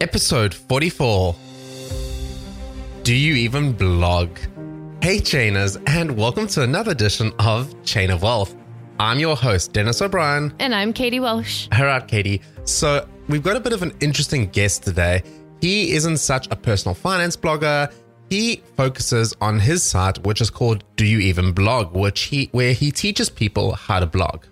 Episode 44 Do you even blog? Hey, chainers, and welcome to another edition of Chain of Wealth. I'm your host, Dennis O'Brien. And I'm Katie Welsh. All right, Katie. So, we've got a bit of an interesting guest today. He isn't such a personal finance blogger. He focuses on his site, which is called Do You Even Blog, which he where he teaches people how to blog.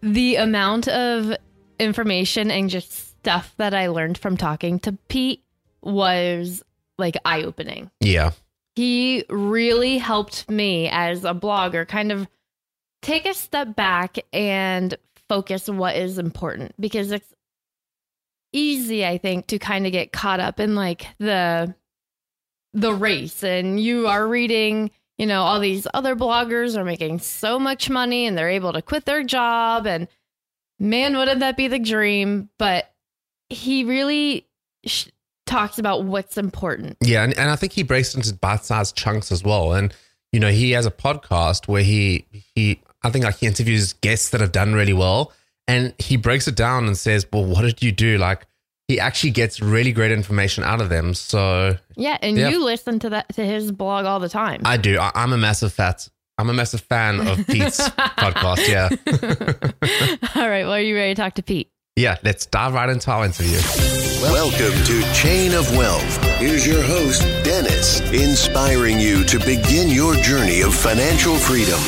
The amount of information and just stuff that I learned from talking to Pete was like eye opening. Yeah. He really helped me as a blogger kind of take a step back and focus what is important because it's easy I think to kind of get caught up in like the the race and you are reading you know all these other bloggers are making so much money and they're able to quit their job and man wouldn't that be the dream but he really sh- talks about what's important. Yeah, and, and I think he breaks into bite-sized chunks as well. And you know, he has a podcast where he he I think like he interviews guests that have done really well, and he breaks it down and says, "Well, what did you do?" Like he actually gets really great information out of them. So yeah, and yeah. you listen to that to his blog all the time. I do. I, I'm a massive fat. I'm a massive fan of Pete's podcast. Yeah. all right. Well, are you ready to talk to Pete? Yeah, let's dive right into our interview. Welcome to Chain of Wealth. Here's your host, Dennis, inspiring you to begin your journey of financial freedom.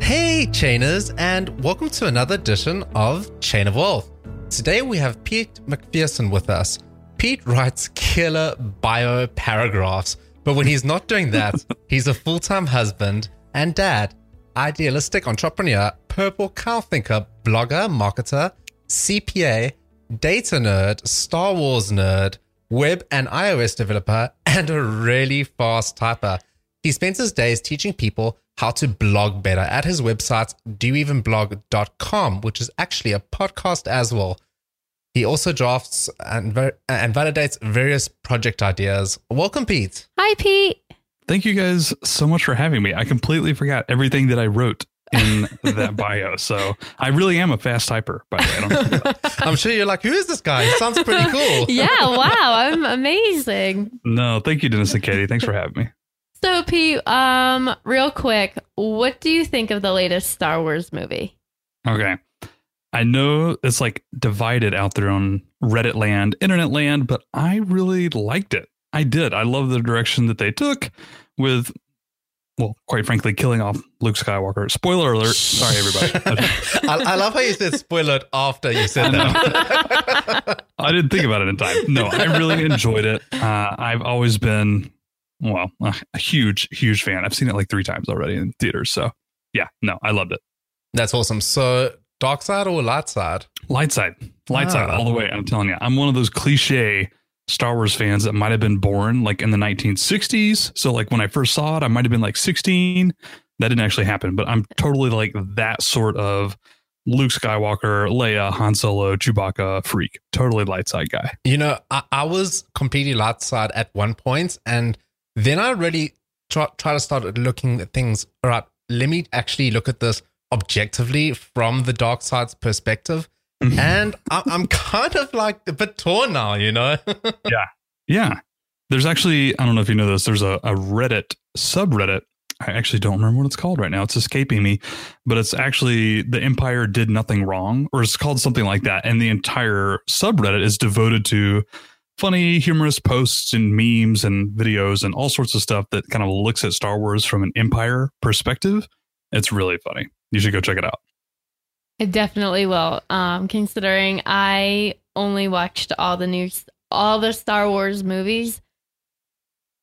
Hey, Chainers, and welcome to another edition of Chain of Wealth. Today we have Pete McPherson with us. Pete writes killer bio paragraphs, but when he's not doing that, he's a full time husband and dad, idealistic entrepreneur, purple cow thinker, blogger, marketer, CPA, data nerd, Star Wars nerd, web and iOS developer, and a really fast typer. He spends his days teaching people how to blog better at his website, doyouevenblog.com, which is actually a podcast as well. He also drafts and, ver- and validates various project ideas. Welcome, Pete. Hi, Pete. Thank you guys so much for having me. I completely forgot everything that I wrote in that bio. So I really am a fast typer, by the way. I'm sure you're like, who is this guy? He sounds pretty cool. yeah, wow. I'm amazing. No, thank you, Dennis and Katie. Thanks for having me. So Pete, um, real quick, what do you think of the latest Star Wars movie? Okay. I know it's like divided out there on Reddit land, internet land, but I really liked it. I did. I love the direction that they took with, well, quite frankly, killing off Luke Skywalker. Spoiler alert. Sorry, everybody. I, I, love how you said spoiler after you said that. I didn't think about it in time. No, I really enjoyed it. Uh, I've always been, well, a, huge, huge fan. I've seen it like three times already in theaters. So, yeah, no, I loved it. That's awesome. So, dark side or light side? Light side. Light ah. side all the way. I'm telling you. I'm one of those cliche Star Wars fans that might have been born like in the 1960s. So like when I first saw it, I might have been like 16. That didn't actually happen, but I'm totally like that sort of Luke Skywalker, Leia, Han Solo, Chewbacca freak. Totally light side guy. You know, I, I was completely light side at one point, and then I really try, try to start looking at things. All right, let me actually look at this objectively from the dark side's perspective. and I'm kind of like a bit torn now, you know? yeah. Yeah. There's actually, I don't know if you know this, there's a, a Reddit subreddit I actually don't remember what it's called right now. It's escaping me, but it's actually the Empire did nothing wrong, or it's called something like that. And the entire subreddit is devoted to funny, humorous posts and memes and videos and all sorts of stuff that kind of looks at Star Wars from an Empire perspective. It's really funny. You should go check it out. I definitely will. Um, considering I only watched all the new, all the Star Wars movies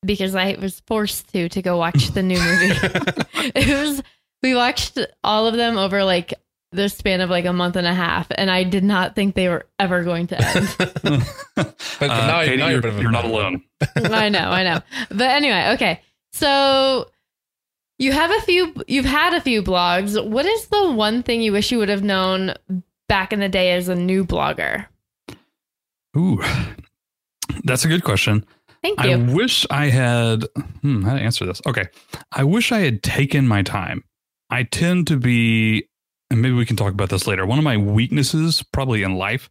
because I was forced to to go watch the new movie. it was we watched all of them over like the span of like a month and a half, and I did not think they were ever going to end. but, but now, Uh, Katie, now you're, a bit of a- you're not alone. I know, I know. But anyway, okay. So you have a few you've had a few blogs. What is the one thing you wish you would have known back in the day as a new blogger? Ooh, that's a good question. Thank you. I wish I had. Hmm, how to answer this? Okay, I wish I had taken my time. I tend to be, and maybe we can talk about this later. One of my weaknesses, probably in life,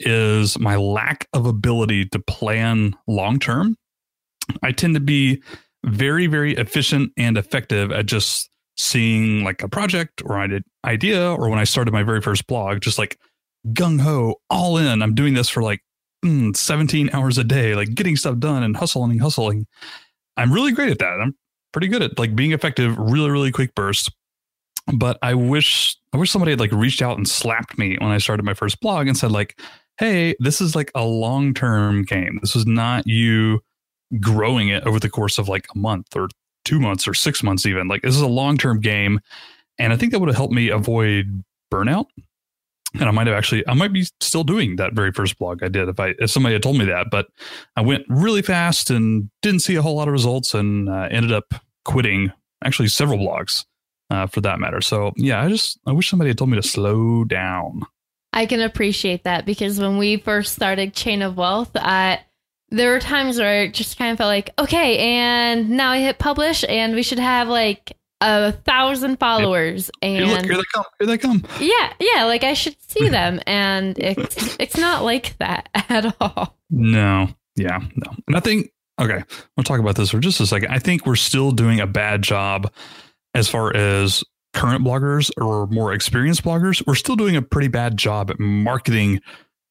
is my lack of ability to plan long term. I tend to be very, very efficient and effective at just seeing like a project or an idea, or when I started my very first blog, just like gung ho, all in. I'm doing this for like mm, 17 hours a day, like getting stuff done and hustling, and hustling. I'm really great at that. I'm pretty good at like being effective, really, really quick bursts. But I wish I wish somebody had like reached out and slapped me when I started my first blog and said like, "Hey, this is like a long term game. This is not you growing it over the course of like a month or two months or six months even. Like this is a long term game." And I think that would have helped me avoid burnout and I might have actually I might be still doing that very first blog I did if I if somebody had told me that, but I went really fast and didn't see a whole lot of results and uh, ended up quitting actually several blogs uh, for that matter. So yeah, I just I wish somebody had told me to slow down. I can appreciate that because when we first started Chain of Wealth, I, there were times where it just kind of felt like, okay, and now I hit publish, and we should have like a thousand followers, Hey, look, and here they come! Here they come! yeah, yeah, like I should see them, and it's it's not like that at all. No, yeah, no. And I think okay, we'll talk about this for just a second. I think we're still doing a bad job as far as current bloggers or more experienced bloggers. We're still doing a pretty bad job at marketing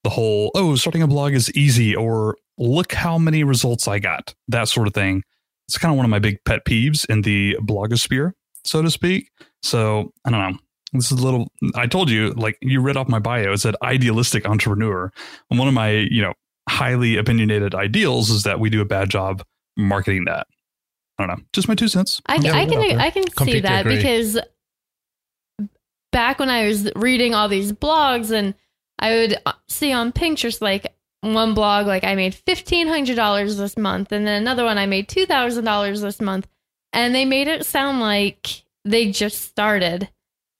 the whole oh, starting a blog is easy or look how many results I got. That sort of thing. It's kind of one of my big pet peeves in the blogosphere, so to speak. So, I don't know. This is a little I told you like you read off my bio it said idealistic entrepreneur. And one of my, you know, highly opinionated ideals is that we do a bad job marketing that. I don't know. Just my two cents. I, Yeah, I can. I can see that agree. because back when I was reading all these blogs and I would uh, see on Pinterest like one blog like I made fifteen hundred dollars this month and then another one I made two thousand dollars this month and they made it sound like they just started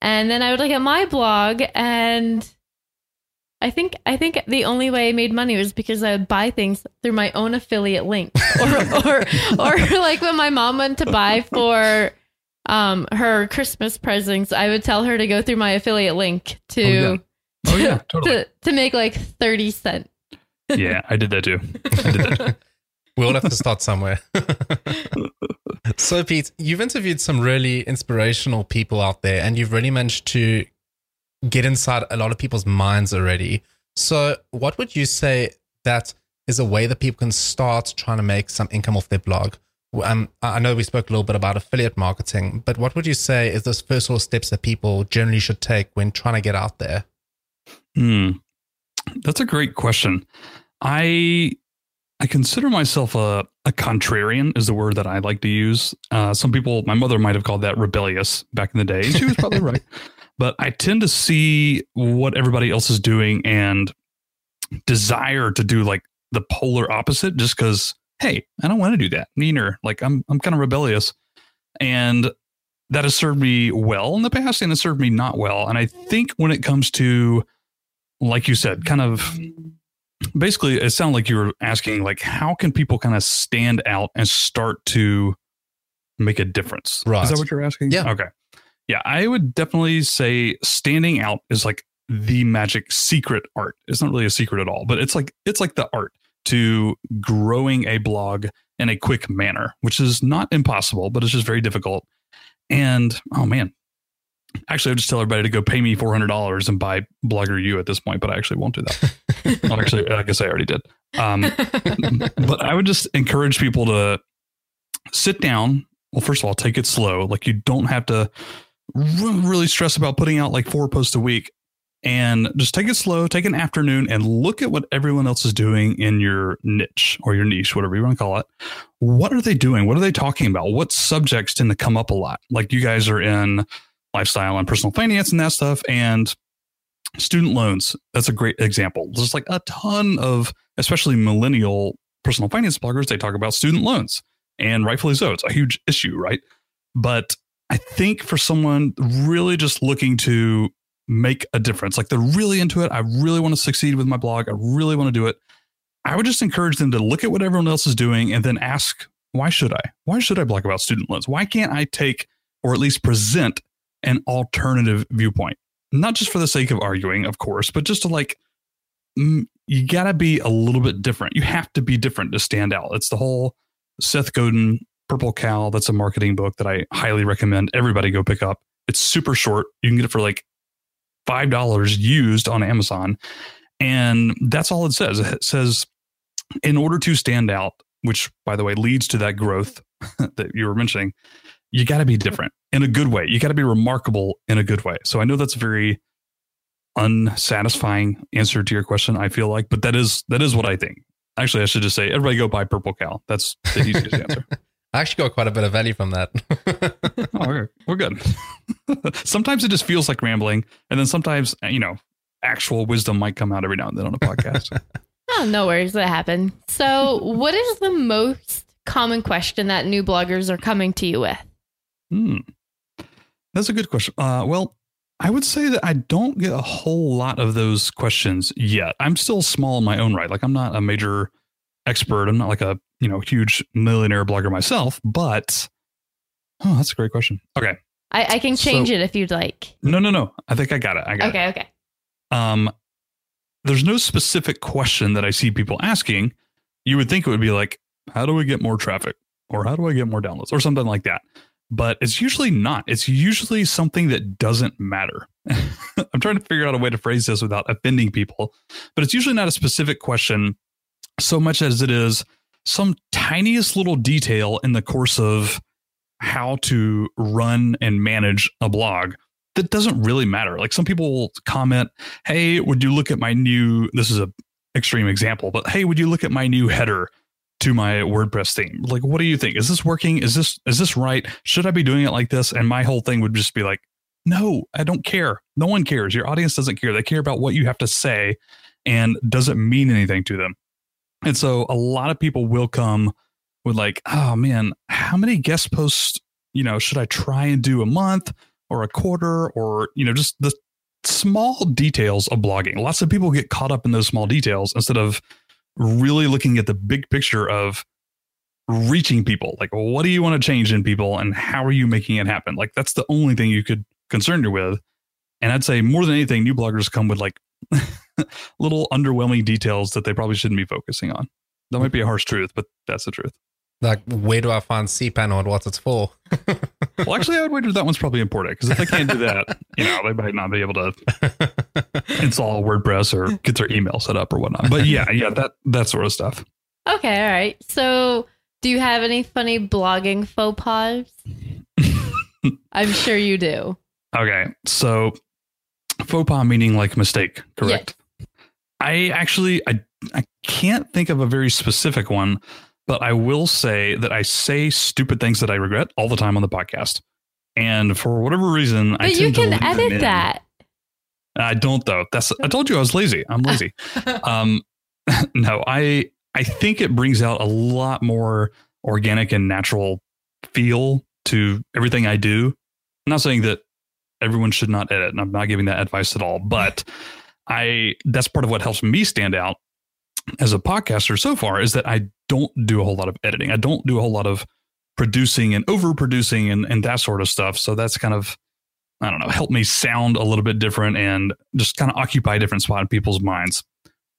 and then I would look at my blog and I think I think the only way I made money was because I would buy things through my own affiliate link, or or or like when my mom went to buy for um her Christmas presents, I would tell her to go through my affiliate link to Oh, yeah. Oh yeah, totally. to to make like thirty cent. Yeah, I did that too. I did that we all have to start somewhere. so, Pete, you've interviewed some really inspirational people out there, and you've really managed to get inside a lot of people's minds already. So, what would you say that is a way that people can start trying to make some income off their blog? Um, I know we spoke a little bit about affiliate marketing, but what would you say is those first sort of steps that people generally should take when trying to get out there? Hmm. That's a great question. I I consider myself a, a contrarian is the word that I like to use. Uh, some people, my mother might have called that rebellious back in the day. and She was probably right. But I tend to see what everybody else is doing and desire to do like the polar opposite just because, hey, I don't want to do that. Meaner. Like I'm I'm kind of rebellious. And that has served me well in the past and it served me not well. And I think when it comes to like you said, kind of basically it sounded like you were asking like how can people kind of stand out and start to make a difference? Right. is that what you're asking? Yeah. okay. Yeah i would definitely say standing out is like the magic secret art. It's not really a secret at all but it's like it's like the art to growing a blog in a quick manner which is not impossible but it's just very difficult. And oh man, actually, I would just tell everybody to go pay me four hundred dollars and buy Blogger U at this point, but I actually won't do that. well, actually, I guess I already did. Um, but I would just encourage people to sit down. Well, first of all, take it slow. Like you don't have to really stress about putting out like four posts a week and just take it slow, take an afternoon and look at what everyone else is doing in your niche or your niche, whatever you want to call it. What are they doing? What are they talking about? What subjects tend to come up a lot? Like you guys are in lifestyle and personal finance and that stuff and student loans. That's a great example. There's like a ton of, especially millennial personal finance bloggers, they talk about student loans and rightfully so. It's a huge issue, right? But I think for someone really just looking to make a difference. Like they're really into it. I really want to succeed with my blog. I really want to do it. I would just encourage them to look at what everyone else is doing and then ask, why should I? Why should I blog about student loans? Why can't I take or at least present an alternative viewpoint? Not just for the sake of arguing, of course, but just to like, you got to be a little bit different. You have to be different to stand out. It's the whole Seth Godin Purple Cow. That's a marketing book that I highly recommend everybody go pick up. It's super short. You can get it for like $5 used on Amazon. And that's all it says. It says, in order to stand out, which by the way leads to that growth that you were mentioning, you got to be different in a good way. You got to be remarkable in a good way. So I know that's a very unsatisfying answer to your question, I feel like, but that is that is what I think. Actually, I should just say everybody go buy Purple Cow. That's the easiest answer. I actually got quite a bit of value from that. oh, we're, we're good. sometimes it just feels like rambling, and then sometimes you know actual wisdom might come out every now and then on a podcast. oh, no worries, that happened. So, what is the most common question that new bloggers are coming to you with? Hmm, that's a good question. Uh, well, I would say that I don't get a whole lot of those questions yet. I'm still small in my own right. Like I'm not a major expert. I'm not like a you know huge millionaire blogger myself, but oh, that's a great question. Okay, I, I can change so, it if you'd like. No, no, no. I think I got it. I got okay, it. Okay, okay. Um, there's no specific question that I see people asking. You would think it would be like, how do we get more traffic, or how do I get more downloads, or something like that. But it's usually not. It's usually something that doesn't matter. I'm trying to figure out a way to phrase this without offending people, but it's usually not a specific question so much as it is some tiniest little detail in the course of how to run and manage a blog that doesn't really matter. Like some people will comment, "Hey, would you look at my new this is a extreme example, but hey, would you look at my new header to my WordPress theme? Like what do you think? Is this working? Is this is this right? Should I be doing it like this?" And my whole thing would just be like, "No, I don't care. No one cares. Your audience doesn't care. They care about what you have to say and does it mean anything to them?" And so a lot of people will come with like, oh man, how many guest posts, you know, should I try and do a month or a quarter or, you know, just the small details of blogging. Lots of people get caught up in those small details instead of really looking at the big picture of reaching people. Like, what do you want to change in people and how are you making it happen? Like, that's the only thing you could concern you with. And I'd say more than anything, new bloggers come with like little underwhelming details that they probably shouldn't be focusing on. That might be a harsh truth, but that's the truth. Like, where do I find cPanel and what it's for? well, actually, I would wager that one's probably important because if they can't do that, you know, they might not be able to install WordPress or get their email set up or whatnot. But yeah, yeah, that that sort of stuff. Okay, all right. So, do you have any funny blogging faux pas? I'm sure you do. Okay, so faux pas meaning like mistake, correct? Yes. I actually I I can't think of a very specific one, but I will say that I say stupid things that I regret all the time on the podcast. And for whatever reason, but I you can edit that. I don't though. That's I told you I was lazy. I'm lazy. um, no, I I think it brings out a lot more organic and natural feel to everything I do. I'm not saying that everyone should not edit, and I'm not giving that advice at all. But I that's part of what helps me stand out as a podcaster so far is that I don't do a whole lot of editing. I don't do a whole lot of producing and overproducing and, and that sort of stuff. So that's kind of I don't know, help me sound a little bit different and just kind of occupy a different spot in people's minds.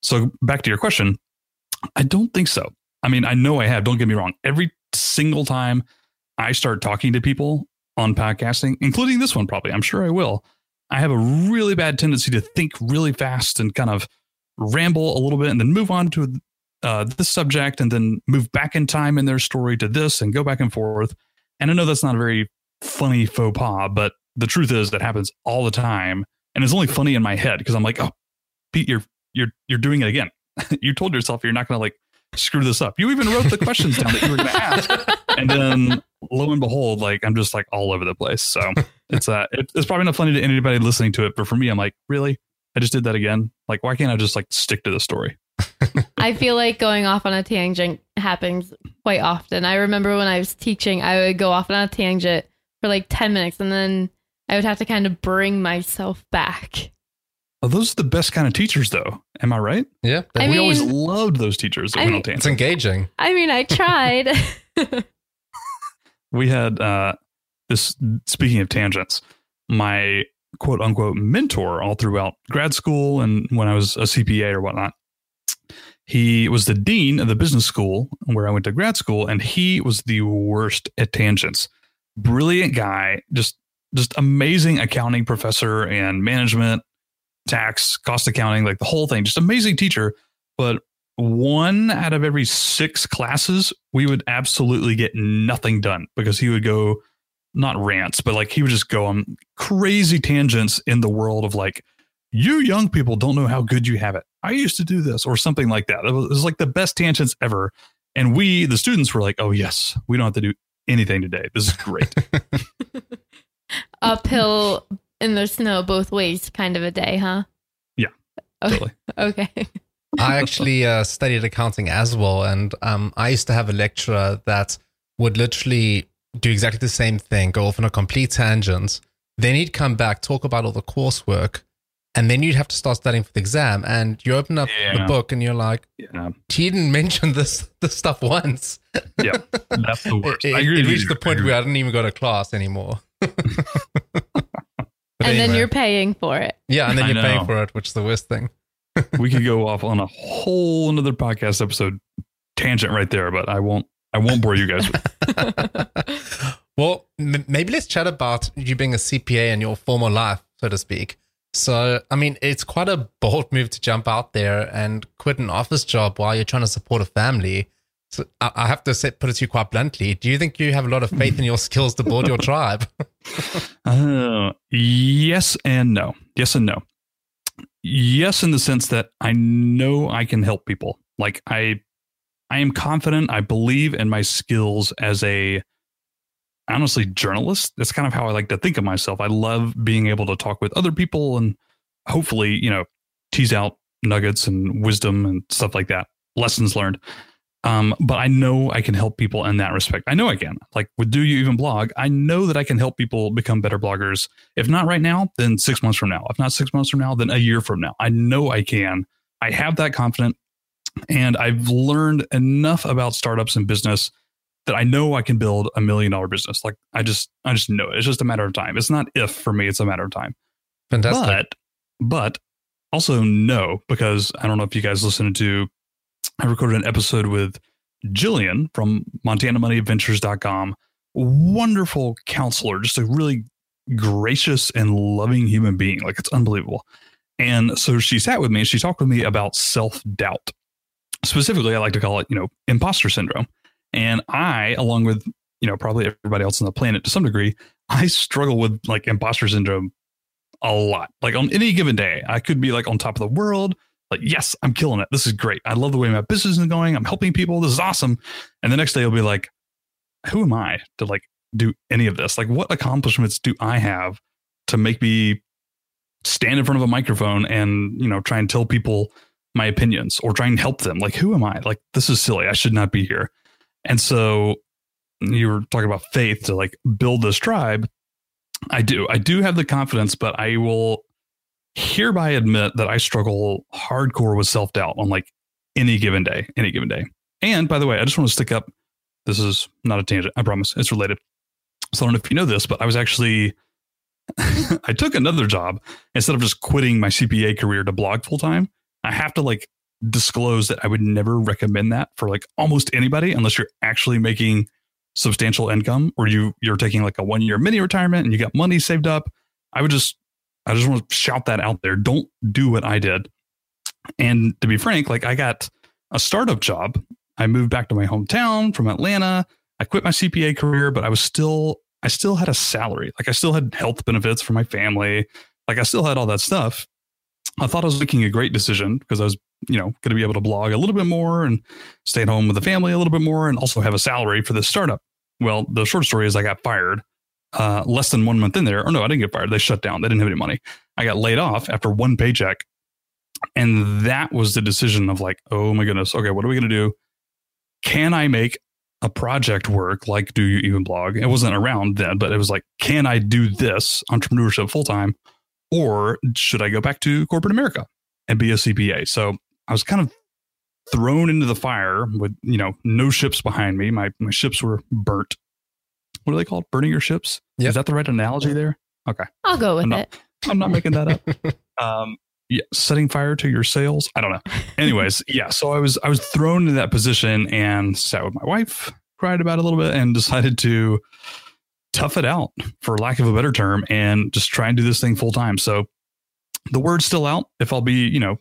So back to your question, I don't think so. I mean, I know I have, don't get me wrong. Every single time I start talking to people on podcasting, including this one, probably. I'm sure I will. I have a really bad tendency to think really fast and kind of ramble a little bit and then move on to uh, this subject and then move back in time in their story to this and go back and forth. And I know that's not a very funny faux pas, but the truth is that happens all the time. And it's only funny in my head because I'm like, oh, Pete, you're you're you're doing it again. you told yourself you're not going to like screw this up. You even wrote the questions down that you were going to ask, and then lo and behold, like I'm just like all over the place. So it's uh, it, it's probably not funny to anybody listening to it, but for me, I'm like, really, I just did that again. Like, why can't I just like stick to the story? I feel like going off on a tangent happens quite often. I remember when I was teaching, I would go off on a tangent for like 10 minutes and then I would have to kind of bring myself back. Oh, those are the best kind of teachers, though. Am I right? Yeah. I we always loved those teachers that I went on mean- It's engaging. I mean, I tried. we had uh, this speaking of tangents my quote unquote mentor all throughout grad school and when i was a cpa or whatnot he was the dean of the business school where i went to grad school and he was the worst at tangents brilliant guy just just amazing accounting professor and management tax cost accounting like the whole thing just amazing teacher but one out of every six classes, we would absolutely get nothing done because he would go not rants, but like he would just go on crazy tangents in the world of like, you young people don't know how good you have it. I used to do this or something like that. It was, it was like the best tangents ever. And we, the students, were like, oh, yes, we don't have to do anything today. This is great. Uphill in the snow both ways kind of a day, huh? Yeah, Okay. totally. okay. I actually uh, studied accounting as well, and um, I used to have a lecturer that would literally do exactly the same thing, go off on a complete tangent. Then he'd come back, talk about all the coursework, and then you'd have to start studying for the exam. And you open up the book, and you're like, Yeah. he didn't mention this this stuff once. Yeah. That's the worst. It, I it reached the point agree. where I didn't even go to class anymore. But and then you're paying for it. yeah, and then you're paying for it, which is the worst thing. we could go off on a whole another podcast episode tangent right there, but I won't. I won't bore you guys. with well, m- maybe let's chat about you being a CPA in your former life, so to speak. So, I mean, it's quite a bold move to jump out there and quit an office job while you're trying to support a family. So, I, I have to say, put it to you quite bluntly. Do you think you have a lot of faith in your skills to build your tribe? Uh, yes and no. Yes and no. Yes, in the sense that I know I can help people. Like I, I am confident. I believe in my skills as a honestly journalist. That's kind of how I like to think of myself. I love being able to talk with other people and hopefully, you know, tease out nuggets and wisdom and stuff like that. Lessons learned. Um, but I know I can help people in that respect. I know I can. Like with Do You Even Blog, I know that I can help people become better bloggers. If not right now, then six months from now. If not six months from now, then a year from now. I know I can. I have that confidence. And I've learned enough about startups and business that I know I can build a million dollar business. Like I just I just know it. It's just a matter of time. It's not if for me, it's a matter of time. Fantastic. But but also no, because I don't know if you guys listened to I recorded an episode with Jillian from MontanaMoneyAdventures.com. Wonderful counselor, just a really gracious and loving human being. Like it's unbelievable. And so she sat with me and she talked with me about self-doubt. Specifically, I like to call it, you know, imposter syndrome. And I, along with, you know, probably everybody else on the planet to some degree, I struggle with like imposter syndrome a lot. Like on any given day, I could be like on top of the world. Like, yes, I'm killing it. This is great. I love the way my business is going. I'm helping people. This is awesome. And the next day, I'll be like, who am I to like do any of this? Like, what accomplishments do I have to make me stand in front of a microphone and, you know, try and tell people my opinions or try and help them? Like, who am I? Like, this is silly. I should not be here. And so you were talking about faith to like build this tribe. I do. I do have the confidence, but I will hereby admit that I struggle hardcore with self doubt on like any given day, any given day. And by the way, I just want to stick up. This is not a tangent. I promise it's related. So I don't know if you know this, but I was actually, I took another job instead of just quitting my CPA career to blog full time. I have to like disclose that I would never recommend that for like almost anybody unless you're actually making substantial income or you you're taking like a one year mini retirement and you got money saved up, I would just I just want to shout that out there. Don't do what I did. And to be frank, like I got a startup job. I moved back to my hometown from Atlanta. I quit my CPA career, but I was still I still had a salary. Like I still had health benefits for my family. Like I still had all that stuff. I thought I was making a great decision because I was, you know, going to be able to blog a little bit more and stay at home with the family a little bit more and also have a salary for this startup. Well, the short story is I got fired uh, less than one month in there. Or no, I didn't get fired. They shut down. They didn't have any money. I got laid off after one paycheck. And that was the decision of like, oh my goodness, okay, what are we going to do? Can I make a project work like Do You Even Blog? It wasn't around then, but it was like, can I do this entrepreneurship full time? Or should I go back to corporate America and be a CPA? So I was kind of thrown into the fire with, you know, no ships behind me. My, my ships were burnt. What are they called? Burning your ships? Yep. Is that the right analogy there? Okay. I'll go with I'm not- it. I'm not making that up. Um, yeah, setting fire to your sails. I don't know. Anyways, yeah. So I was I was thrown into that position and sat with my wife, cried about it a little bit, and decided to tough it out, for lack of a better term, and just try and do this thing full time. So the word's still out. If I'll be, you know,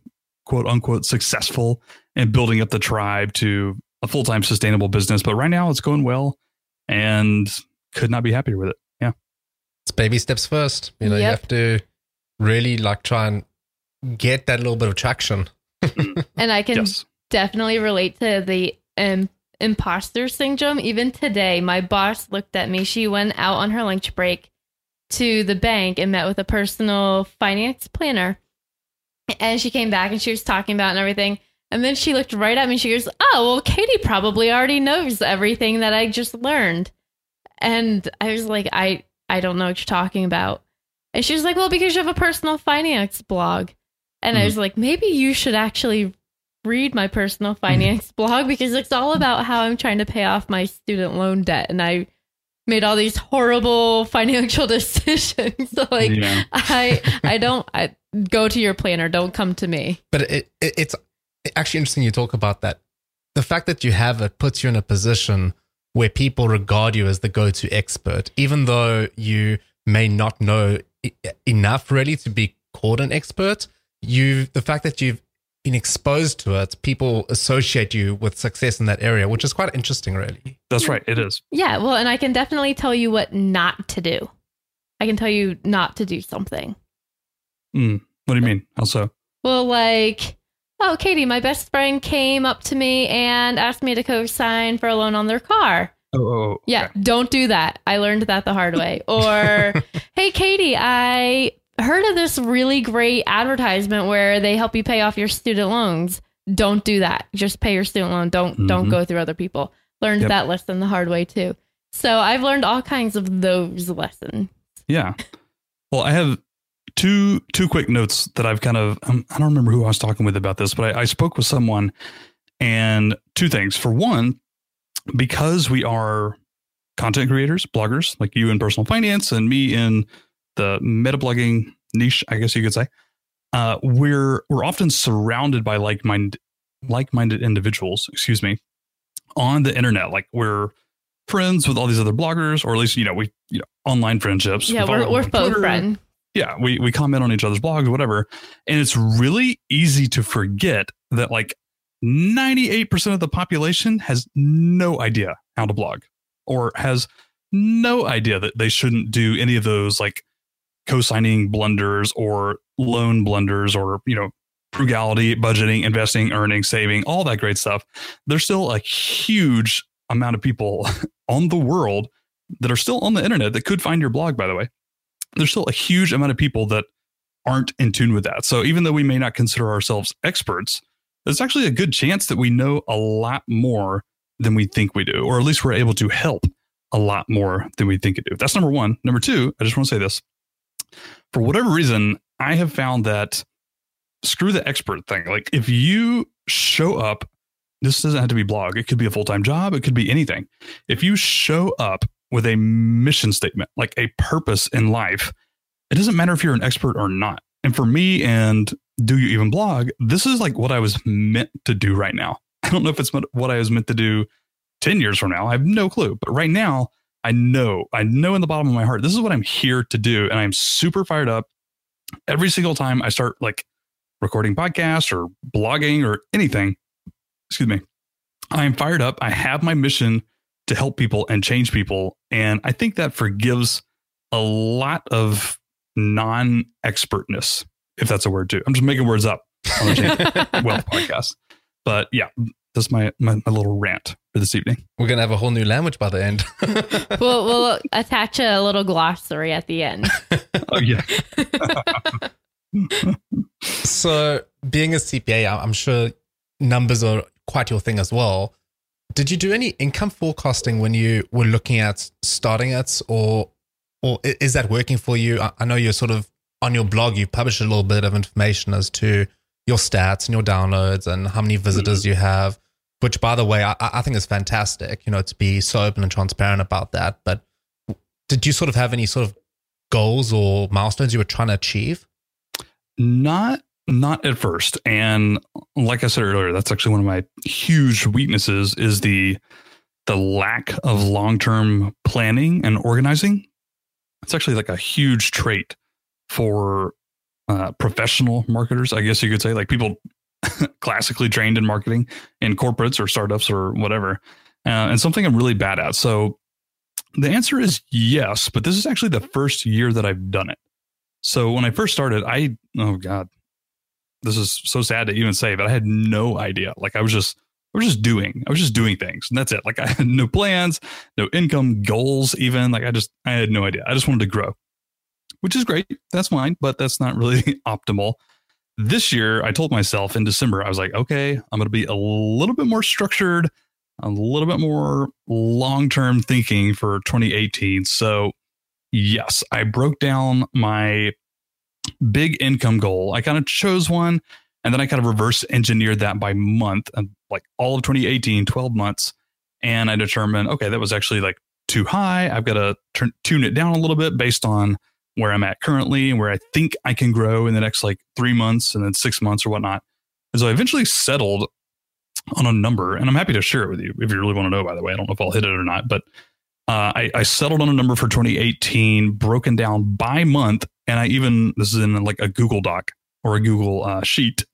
quote unquote successful in building up the tribe to a full time sustainable business, but right now it's going well, and could not be happier with it. Yeah. It's baby steps first. You know, you have to really like try and get that little bit of traction. And I can Yes. definitely relate to the um, imposter syndrome. Even today, my boss looked at me. She went out on her lunch break to the bank and met with a personal finance planner. And she came back and she was talking about and everything. And then she looked right at me. And she goes, Oh, well, Katie probably already knows everything that I just learned. And I was like, I, I don't know what you're talking about. And she was like, Well, because you have a personal finance blog. And I Mhm. was like, maybe you should actually read my personal finance blog because it's all about how I'm trying to pay off my student loan debt. And I made all these horrible financial decisions. so like Yeah. I I don't I go to your planner, don't come to me. But it, it, it's actually interesting you talk about that. The fact that you have it puts you in a position where people regard you as the go to expert, even though you may not know enough really to be called an expert. You, the fact that you've been exposed to it, people associate you with success in that area, which is quite interesting, really. That's right. It is. Yeah, well, and I can definitely tell you what not to do. I can tell you not to do something. Mm. What do you mean? Also, Well, like, oh, Katie, my best friend came up to me and asked me to co-sign for a loan on their car. oh, oh, oh, Yeah, okay. don't do that. I learned that the hard way. Or, hey, Katie, I heard of this really great advertisement where they help you pay off your student loans. Don't do that. Just pay your student loan. Don't don't Mhm. go through other people. Learned Yep. that lesson the hard way too. So I've learned all kinds of those lessons. Yeah. Well, I have two two quick notes that I've kind of um, I don't remember who I was talking with about this, but I, I spoke with someone, and two things. For one, because we are content creators, bloggers, like you in personal finance and me in the meta blogging niche, I guess you could say, uh, we're we're often surrounded by like mind like minded individuals. Excuse me, on the internet. Like we're friends with all these other bloggers, or at least you know we you know online friendships. Yeah, we're, we're both friends. Yeah, we we comment on each other's blogs, whatever, and it's really easy to forget that like ninety eight percent of the population has no idea how to blog, or has no idea that they shouldn't do any of those like co-signing blunders or loan blunders or you know frugality, budgeting, investing, earning, saving, all that great stuff. There's still a huge amount of people on the world that are still on the internet that could find your blog, by the way. There's still a huge amount of people that aren't in tune with that. So even though we may not consider ourselves experts, there's actually a good chance that we know a lot more than we think we do, or at least we're able to help a lot more than we think we do. That's number one. Number two, I just want to say this. For whatever reason, I have found that screw the expert thing. Like if you show up, this doesn't have to be blog. It could be a full-time job. It could be anything. If you show up with a mission statement, like a purpose in life, it doesn't matter if you're an expert or not. And for me and Do You Even Blog, this is like what I was meant to do right now. I don't know if it's what what I was meant to do 10 years from now, I have no clue. But right now, I know, I know in the bottom of my heart, this is what I'm here to do. And I'm super fired up every single time I start like recording podcasts or blogging or anything. Excuse me. I'm fired up. I have my mission to help people and change people. And I think that forgives a lot of non expertness, if that's a word too. I'm just making words up on the Wealth podcast. But yeah, that's my, my, my little rant for this evening. We're gonna have a whole new language by the end. we'll, we'll attach a little glossary at the end. oh yeah. so, being a CPA, I'm sure numbers are quite your thing as well. Did you do any income forecasting when you were looking at starting it, or or is that working for you? I know you're sort of on your blog. You published a little bit of information as to your stats and your downloads and how many visitors mm-hmm. you have. Which, by the way, I, I think is fantastic. You know, to be so open and transparent about that. But did you sort of have any sort of goals or milestones you were trying to achieve? Not not at first. And like I said earlier, that's actually one of my huge weaknesses is the the lack of long-term planning and organizing. It's actually like a huge trait for uh, professional marketers, I guess you could say, like people classically trained in marketing in corporates or startups or whatever, uh, and something I'm really bad at. So the answer is yes, but this is actually the first year that I've done it. So when I first started, I oh god, this is so sad to even say, but I had no idea. Like I was just I was just doing. I was just doing things, and that's it. Like I had no plans, no income goals, even. Like I just I had no idea. I just wanted to grow, which is great. That's fine, but that's not really optimal. This year, I told myself in December, I was like, okay, I'm going to be a little bit more structured, a little bit more long term thinking for 2018. So, yes, I broke down my big income goal. I kind of chose one and then I kind of reverse engineered that by month and like all of 2018, 12 months. And I determined, okay, that was actually like too high. I've got to turn, tune it down a little bit based on where I'm at currently and where I think I can grow in the next like three months and then six months or whatnot. And so I eventually settled on a number, and I'm happy to share it with you if you really want to know, by the way. I don't know if I'll hit it or not, but uh, I, I, settled on a number for 2018, broken down by month. And I even, this is in like a Google Doc or a Google uh, Sheet.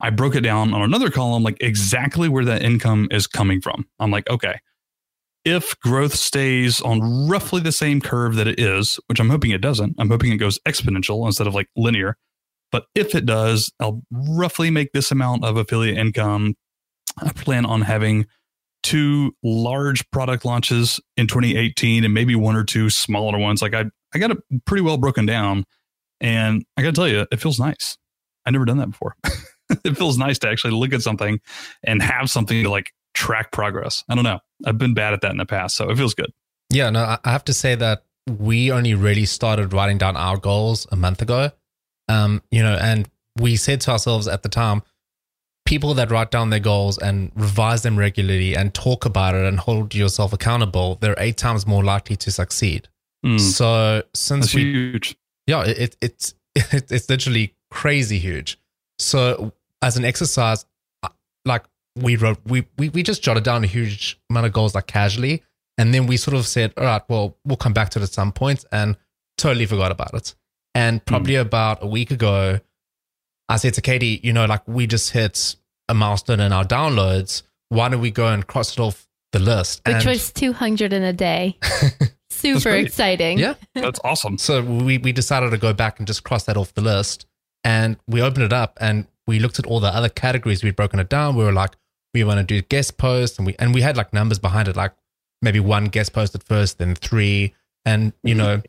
I broke it down on another column, like exactly where that income is coming from. I'm like, okay, if growth stays on roughly the same curve that it is, which I'm hoping it doesn't, I'm hoping it goes exponential instead of like linear. But if it does, I'll roughly make this amount of affiliate income. I plan on having two large product launches in 2018 and maybe one or two smaller ones. Like I, I got it pretty well broken down. And I got to tell you, it feels nice. I've never done that before. it feels nice to actually look at something and have something to like track progress. I don't know. I've been bad at that in the past, so it feels good. Yeah, no, I have to say that we only really started writing down our goals a month ago. Um, you know, and we said to ourselves at the time, people that write down their goals and revise them regularly and talk about it and hold yourself accountable, they're eight times more likely to succeed. Mm. So since That's we, huge. yeah, it, it's it, it's literally crazy huge. So as an exercise, like we wrote, we, we we just jotted down a huge amount of goals like casually, and then we sort of said, all right, well, we'll come back to it at some point, and totally forgot about it. And probably mm. about a week ago, I said to Katie, you know, like we just hit a milestone in our downloads. Why don't we go and cross it off the list? Which and was 200 in a day. Super exciting. Yeah. That's awesome. So we, we decided to go back and just cross that off the list. And we opened it up and we looked at all the other categories. We'd broken it down. We were like, we want to do guest posts. And we, and we had like numbers behind it, like maybe one guest post at first, then three. And, you mm-hmm. know,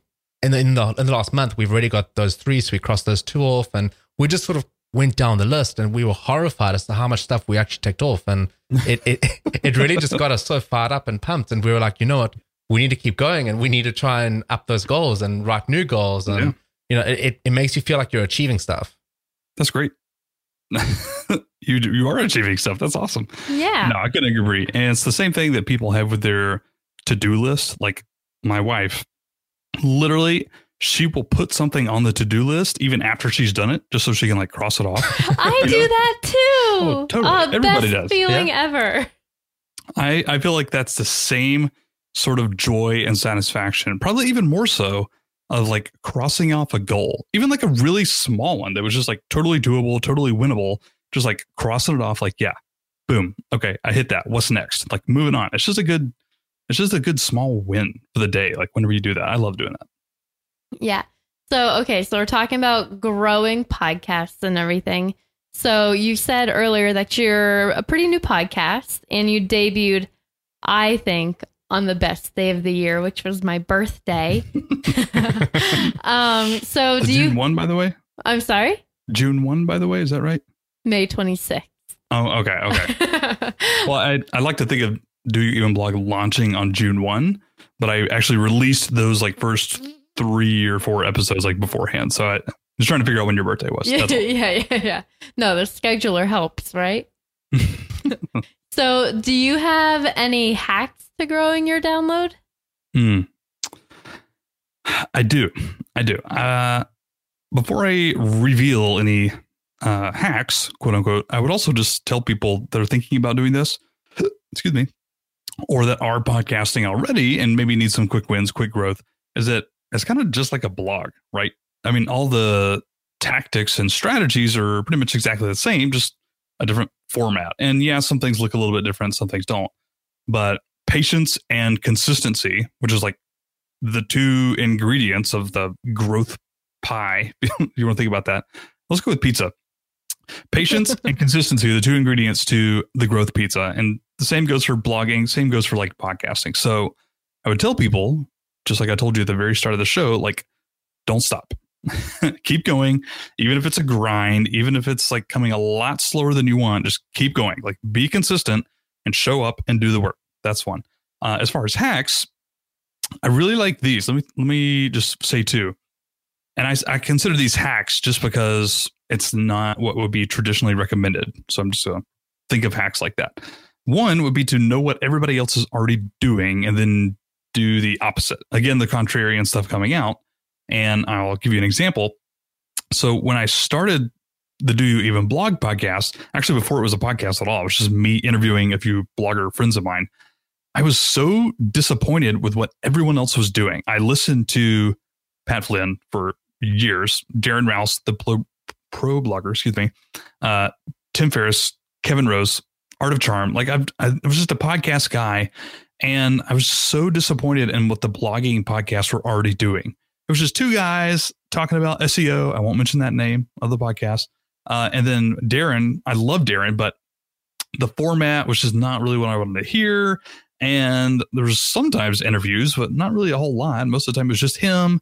in the, in the, in the last month, we've already got those three. So we crossed those two off and we just sort of went down the list and we were horrified as to how much stuff we actually ticked off. And it, it, it really just got us so fired up and pumped. And we were like, you know what? We need to keep going and we need to try and up those goals and write new goals. And, yeah. you know, it, it makes you feel like you're achieving stuff. That's great. you you are achieving stuff. That's awesome. Yeah. No, I can agree. And it's the same thing that people have with their to-do list. Like my wife, literally she will put something on the to-do list even after she's done it, just so she can like cross it off. I do know? that too. Oh, totally. Uh, Everybody best does. Feeling yeah. ever. I, I feel like that's the same sort of joy and satisfaction, probably even more so of like crossing off a goal, even like a really small one that was just like totally doable, totally winnable, just like crossing it off, like, yeah, boom. Okay, I hit that. What's next? Like moving on. It's just a good, it's just a good small win for the day. Like whenever you do that, I love doing that. Yeah. So, okay. So we're talking about growing podcasts and everything. So you said earlier that you're a pretty new podcast and you debuted, I think, on the best day of the year, which was my birthday. um, so do you June you? 1, by the way? I'm sorry, June 1, by the way. Is that right? May 26th. Oh, okay. Okay. well, I, I like to think of Do You Even Blog launching on June 1, but I actually released those like first three or four episodes like beforehand. So I was trying to figure out when your birthday was. yeah, yeah, yeah, yeah. No, the scheduler helps, right? so, do you have any hacks to growing your download? Hmm. I do. I do. Uh, before I reveal any uh, hacks, quote unquote, I would also just tell people that are thinking about doing this, excuse me, or that are podcasting already and maybe need some quick wins, quick growth, is that it's kind of just like a blog, right? I mean, all the tactics and strategies are pretty much exactly the same, just a different format. And yeah, some things look a little bit different, some things don't. But patience and consistency, which is like the two ingredients of the growth pie. you want to think about that? Let's go with pizza. Patience and consistency are the two ingredients to the growth pizza. And the same goes for blogging, same goes for like podcasting. So I would tell people, just like I told you at the very start of the show, like, don't stop. keep going. Even if it's a grind, even if it's like coming a lot slower than you want, just keep going. Like, be consistent and show up and do the work. That's one. Uh, as far as hacks, I really like these. Let me let me just say two. And I, I consider these hacks just because it's not what would be traditionally recommended. So I'm just to think of hacks like that. One would be to know what everybody else is already doing and then do the opposite. Again, the contrarian stuff coming out. And I'll give you an example. So when I started the Do You Even Blog podcast, actually before it was a podcast at all, it was just me interviewing a few blogger friends of mine. I was so disappointed with what everyone else was doing. I listened to Pat Flynn for years, Darren Rowse, the pro, pro blogger, excuse me, uh, Tim Ferriss, Kevin Rose, Art of Charm. Like I've, I was just a podcast guy, and I was so disappointed in what the blogging podcasts were already doing. It was just two guys talking about SEO. I won't mention that name of the podcast. Uh, and then Darren, I love Darren, but the format was just not really what I wanted to hear. And there was sometimes interviews, but not really a whole lot. Most of the time it was just him.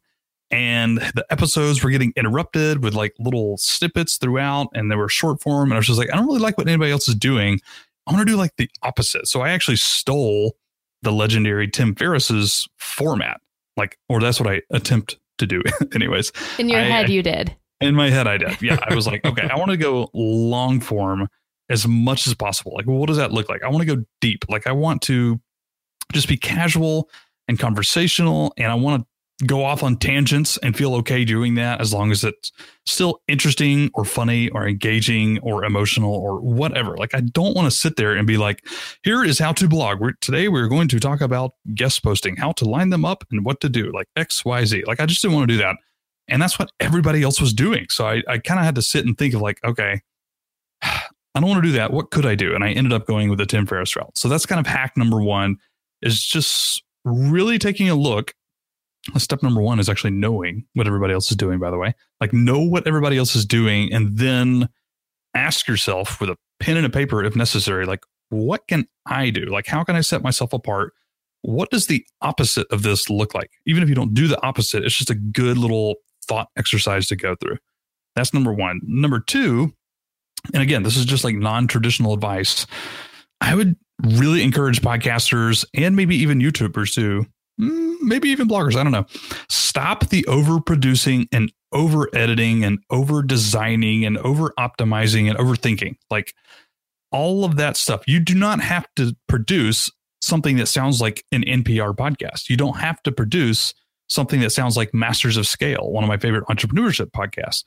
And the episodes were getting interrupted with like little snippets throughout, and they were short form. And I was just like, I don't really like what anybody else is doing. I want to do like the opposite. So I actually stole the legendary Tim Ferriss's format, like, or that's what I attempt to do, anyways. In your I- head, you did. In my head, I did. Yeah, I was like, okay, I want to go long form as much as possible. Like, well, what does that look like? I want to go deep. Like, I want to just be casual and conversational, and I want to go off on tangents and feel okay doing that as long as it's still interesting or funny or engaging or emotional or whatever. Like, I don't want to sit there and be like, here is how to blog. We're, today, we're going to talk about guest posting, how to line them up, and what to do, like X, Y, Z. Like, I just didn't want to do that. And that's what everybody else was doing. So I, I kind of had to sit and think of like, okay, I don't want to do that. What could I do? And I ended up going with the Tim Ferriss route. So that's kind of hack number one is just really taking a look. Step number one is actually knowing what everybody else is doing, by the way. Like know what everybody else is doing and then ask yourself with a pen and a paper if necessary, like, what can I do? Like, how can I set myself apart? What does the opposite of this look like? Even if you don't do the opposite, it's just a good little thought exercise to go through. That's number one. Number two, and again, this is just like non traditional advice. I would really encourage podcasters and maybe even YouTubers too, Mm, maybe even bloggers, I don't know. Stop the overproducing and over editing and over designing and over optimizing and overthinking. Like all of that stuff. You do not have to produce something that sounds like an NPR podcast. You don't have to produce something that sounds like Masters of Scale, one of my favorite entrepreneurship podcasts.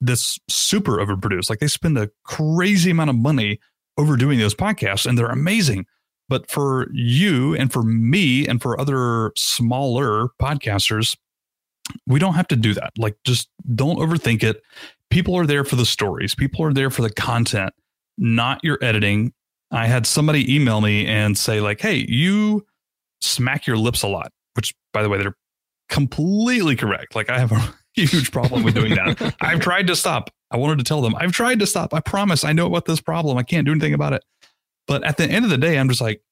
That's super overproduced. Like they spend a crazy amount of money overdoing those podcasts and they're amazing. But for you and for me and for other smaller podcasters, we don't have to do that. Like, just don't overthink it. People are there for the stories, people are there for the content, not your editing. I had somebody email me and say, like, hey, you smack your lips a lot, which, by the way, they're completely correct. Like, I have a huge problem with doing that. I've tried to stop. I wanted to tell them, I've tried to stop. I promise I know about this problem. I can't do anything about it. But at the end of the day, I'm just like,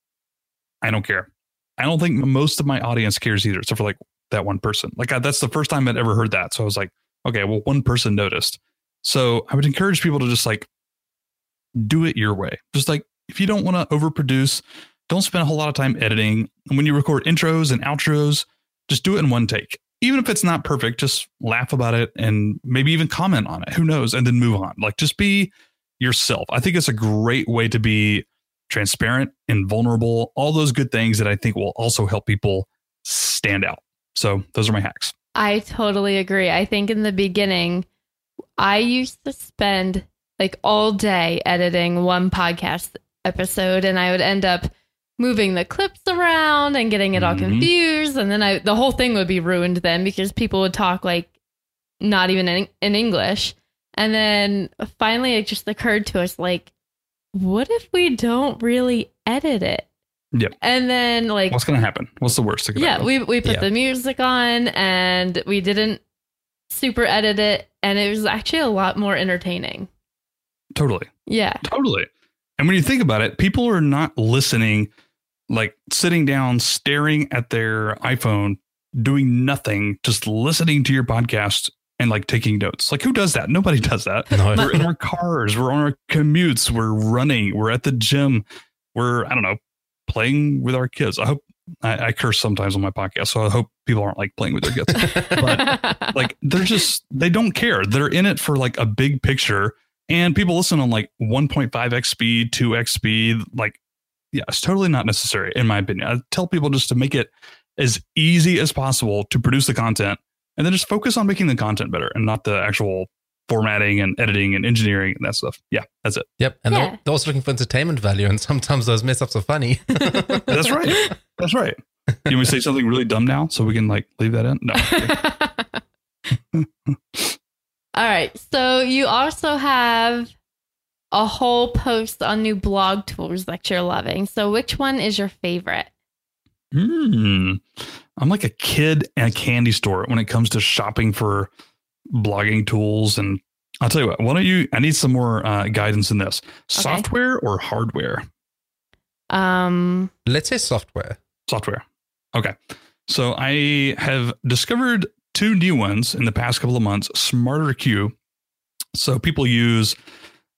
I don't care. I don't think most of my audience cares either, except for like that one person. Like I, that's the first time I'd ever heard that. So I was like, okay, well, one person noticed. So I would encourage people to just like do it your way. Just like if you don't want to overproduce, don't spend a whole lot of time editing. And when you record intros and outros, just do it in one take. Even if it's not perfect, just laugh about it and maybe even comment on it. Who knows? And then move on. Like just be yourself. I think it's a great way to be transparent and vulnerable, all those good things that I think will also help people stand out. So those are my hacks. I totally agree. I think in the beginning, I used to spend like all day editing one podcast episode, and I would end up moving the clips around and getting it all Mhm. confused. And then I, the whole thing would be ruined then because people would talk like not even in, in English. And then finally, it just occurred to us like, what if we don't really edit it? Yep. And then, like, What's going to happen? What's the worst? that yeah, happen? we we put Yeah. the music on and we didn't super edit it, and it was actually a lot more entertaining. totally. Yeah, Totally. And when you think about it, people are not listening, like sitting down, staring at their iPhone, doing nothing, just listening to your podcast and like taking notes. Like, who does that? Nobody does that. No. we're in our cars, we're on our commutes, we're running, we're at the gym, we're, I don't know, playing with our kids. I hope I, I curse sometimes on my podcast, so I hope people aren't like playing with their kids. But like they're just they don't care. They're in it for like a big picture, and people listen on like 1.5x speed, 2x speed. Like, yeah, it's totally not necessary in my opinion. I tell people just to make it as easy as possible to produce the content, and then just focus on making the content better and not the actual formatting and editing and engineering and that stuff. Yeah, that's it. Yep. And Yeah. they're, they're also looking for entertainment value, and sometimes those mess ups are funny. That's right. That's right. You want me to say something really dumb now so we can like leave that in? No. All right. So you also have a whole post on new blog tools that you're loving. So which one is your favorite? Hmm. I'm like a kid in a candy store when it comes to shopping for blogging tools. And I'll tell you what, why don't you? I need some more uh, guidance in this software or hardware? Um, Let's say software. Software. Okay. So I have discovered two new ones in the past couple of months SmarterQueue. So people use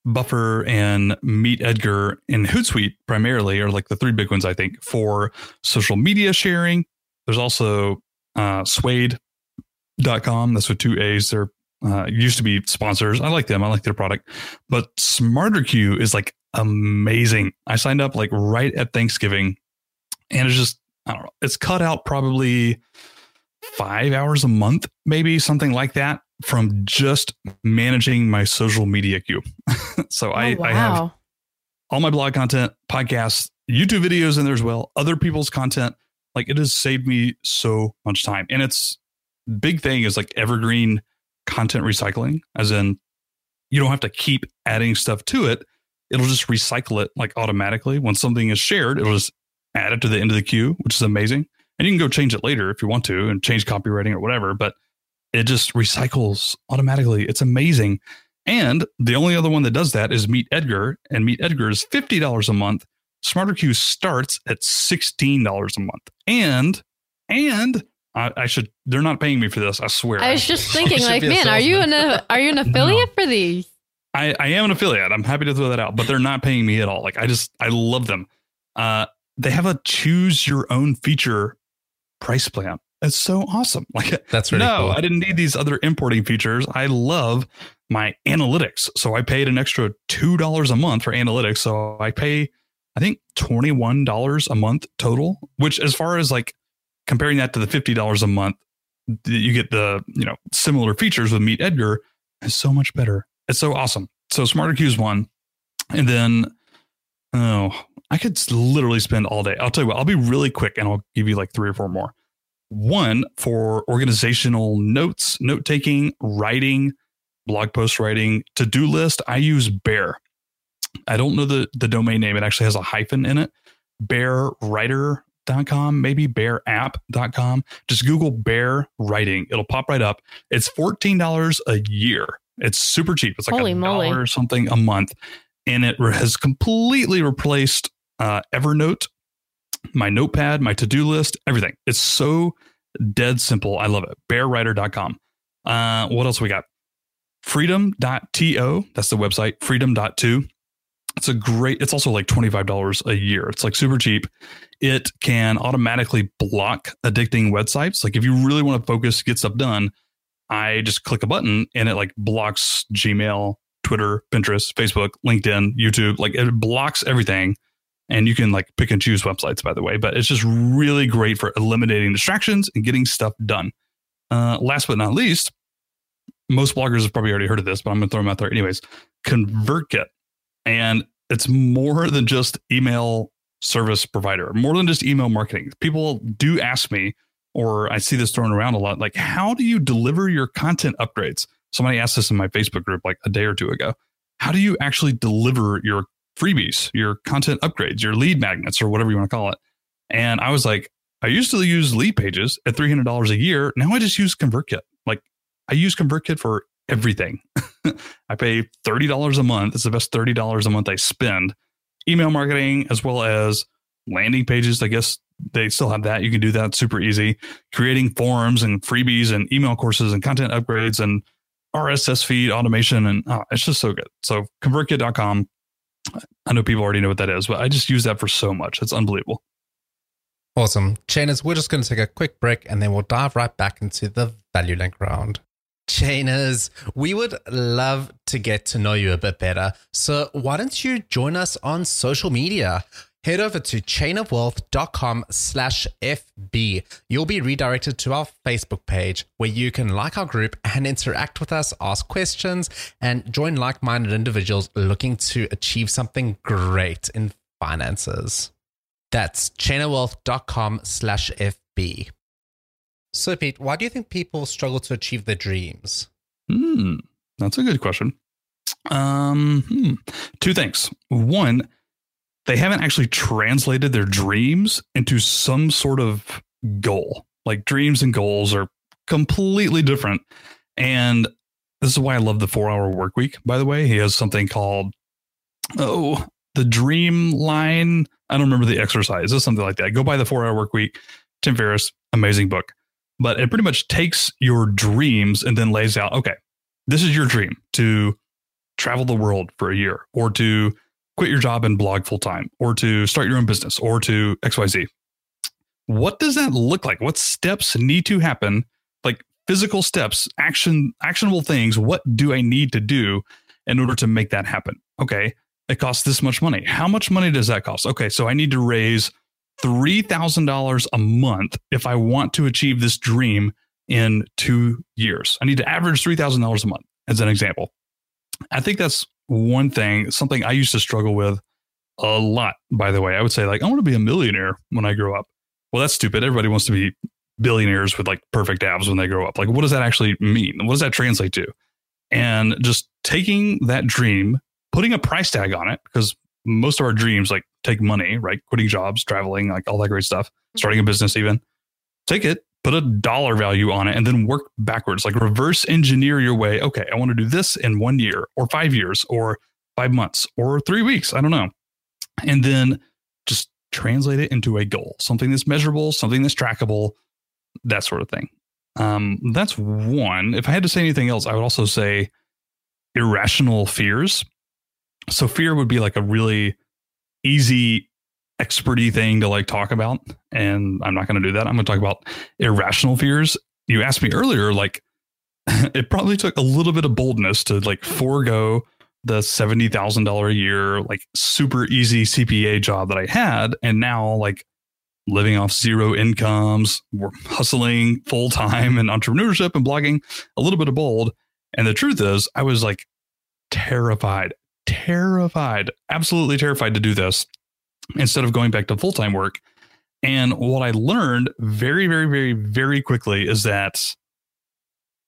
Buffer and Meet Edgar and Hootsuite primarily are like the three big ones, I think, for social media sharing. There's also uh, Suede.com. That's with two A's. They're uh, used to be sponsors. I like them. I like their product. But SmarterQueue is like amazing. I signed up like right at Thanksgiving and it's just, I don't know, it's cut out probably five hours a month, maybe something like that from just managing my social media queue. so I, oh, I have all my blog content, podcasts, YouTube videos in there as well, other people's content. Like it has saved me so much time. And it's big thing is like evergreen content recycling, as in you don't have to keep adding stuff to it. It'll just recycle it like automatically. When something is shared, it'll just add it to the end of the queue, which is amazing. And you can go change it later if you want to and change copywriting or whatever, but it just recycles automatically. It's amazing. And the only other one that does that is Meet Edgar, and Meet Edgar is $50 a month. SmarterQueue starts at $16 a month. And, and I, I should, they're not paying me for this. I swear. I was just thinking, like, man, are you an are you an affiliate for these? I, I am an affiliate. I'm happy to throw that out, but they're not paying me at all. Like I just I love them. Uh, they have a choose your own feature price plan. It's so awesome. Like That's really no, cool. I didn't need these other importing features. I love my analytics, so I paid an extra two dollars a month for analytics. So I pay, I think twenty one dollars a month total. Which, as far as like comparing that to the fifty dollars a month, that you get the you know similar features with Meet Edgar is so much better. It's so awesome. So SmarterQueue is one, and then oh, I could literally spend all day. I'll tell you what, I'll be really quick and I'll give you like three or four more. One for organizational notes, note taking, writing, blog post writing, to do list. I use Bear. I don't know the, the domain name. It actually has a hyphen in it. Bearwriter.com, maybe bearapp.com. Just Google Bear Writing. It'll pop right up. It's $14 a year. It's super cheap. It's like Holy a moly. dollar or something a month. And it has completely replaced uh, Evernote, my notepad, my to do list, everything. It's so dead simple. I love it. Bearwriter.com. Uh, what else we got? Freedom.to. That's the website. Freedom.to. It's a great, it's also like $25 a year. It's like super cheap. It can automatically block addicting websites. Like if you really want to focus, get stuff done, I just click a button and it like blocks Gmail, Twitter, Pinterest, Facebook, LinkedIn, YouTube. Like it blocks everything. And you can like pick and choose websites, by the way, but it's just really great for eliminating distractions and getting stuff done. Uh, last but not least, most bloggers have probably already heard of this, but I'm going to throw them out there anyways. ConvertKit. And it's more than just email service provider, more than just email marketing. People do ask me, or I see this thrown around a lot, like, how do you deliver your content upgrades? Somebody asked this in my Facebook group like a day or two ago. How do you actually deliver your freebies, your content upgrades, your lead magnets, or whatever you want to call it? And I was like, I used to use lead pages at $300 a year. Now I just use ConvertKit. Like I use ConvertKit for everything. I pay $30 a month. It's the best $30 a month I spend. Email marketing as well as landing pages. I guess they still have that. You can do that super easy. Creating forms and freebies and email courses and content upgrades and RSS feed automation. And oh, it's just so good. So convertkit.com. I know people already know what that is, but I just use that for so much. It's unbelievable. Awesome. Chainers, we're just going to take a quick break and then we'll dive right back into the value link round. Chainers, we would love to get to know you a bit better. So why don't you join us on social media? Head over to chainofwealth.com slash FB. You'll be redirected to our Facebook page where you can like our group and interact with us, ask questions, and join like minded individuals looking to achieve something great in finances. That's chainofwealth.com slash FB. So, Pete, why do you think people struggle to achieve their dreams? Hmm, that's a good question. Um, hmm. two things. One, they haven't actually translated their dreams into some sort of goal. Like dreams and goals are completely different. And this is why I love the four hour work week, by the way. He has something called, oh, the dream line. I don't remember the exercise. It's something like that. Go buy the four hour work week. Tim Ferriss, amazing book. But it pretty much takes your dreams and then lays out, okay, this is your dream to travel the world for a year or to quit your job and blog full time or to start your own business or to XYZ. What does that look like? What steps need to happen? Like physical steps, action, actionable things. What do I need to do in order to make that happen? Okay. It costs this much money. How much money does that cost? Okay. So I need to raise $3,000 a month if I want to achieve this dream in two years. I need to average $3,000 a month as an example. I think that's one thing, something I used to struggle with a lot, by the way. I would say, like, I want to be a millionaire when I grow up. Well, that's stupid. Everybody wants to be billionaires with like perfect abs when they grow up. Like, what does that actually mean? What does that translate to? And just taking that dream, putting a price tag on it, because most of our dreams like take money, right? Quitting jobs, traveling, like all that great stuff, starting a mm-hmm. business, even take it, put a dollar value on it, and then work backwards, like reverse engineer your way. Okay, I want to do this in one year or five years or five months or three weeks. I don't know. And then just translate it into a goal, something that's measurable, something that's trackable, that sort of thing. Um, that's one. If I had to say anything else, I would also say irrational fears. So fear would be like a really easy experty thing to like talk about. And I'm not going to do that. I'm going to talk about irrational fears. You asked me earlier, like it probably took a little bit of boldness to like forego the $70,000 a year, like super easy CPA job that I had. And now like living off zero incomes, hustling full time and entrepreneurship and blogging, a little bit of bold. And the truth is, I was like terrified, terrified, absolutely terrified to do this. Instead of going back to full time work. And what I learned very, very, very, very quickly is that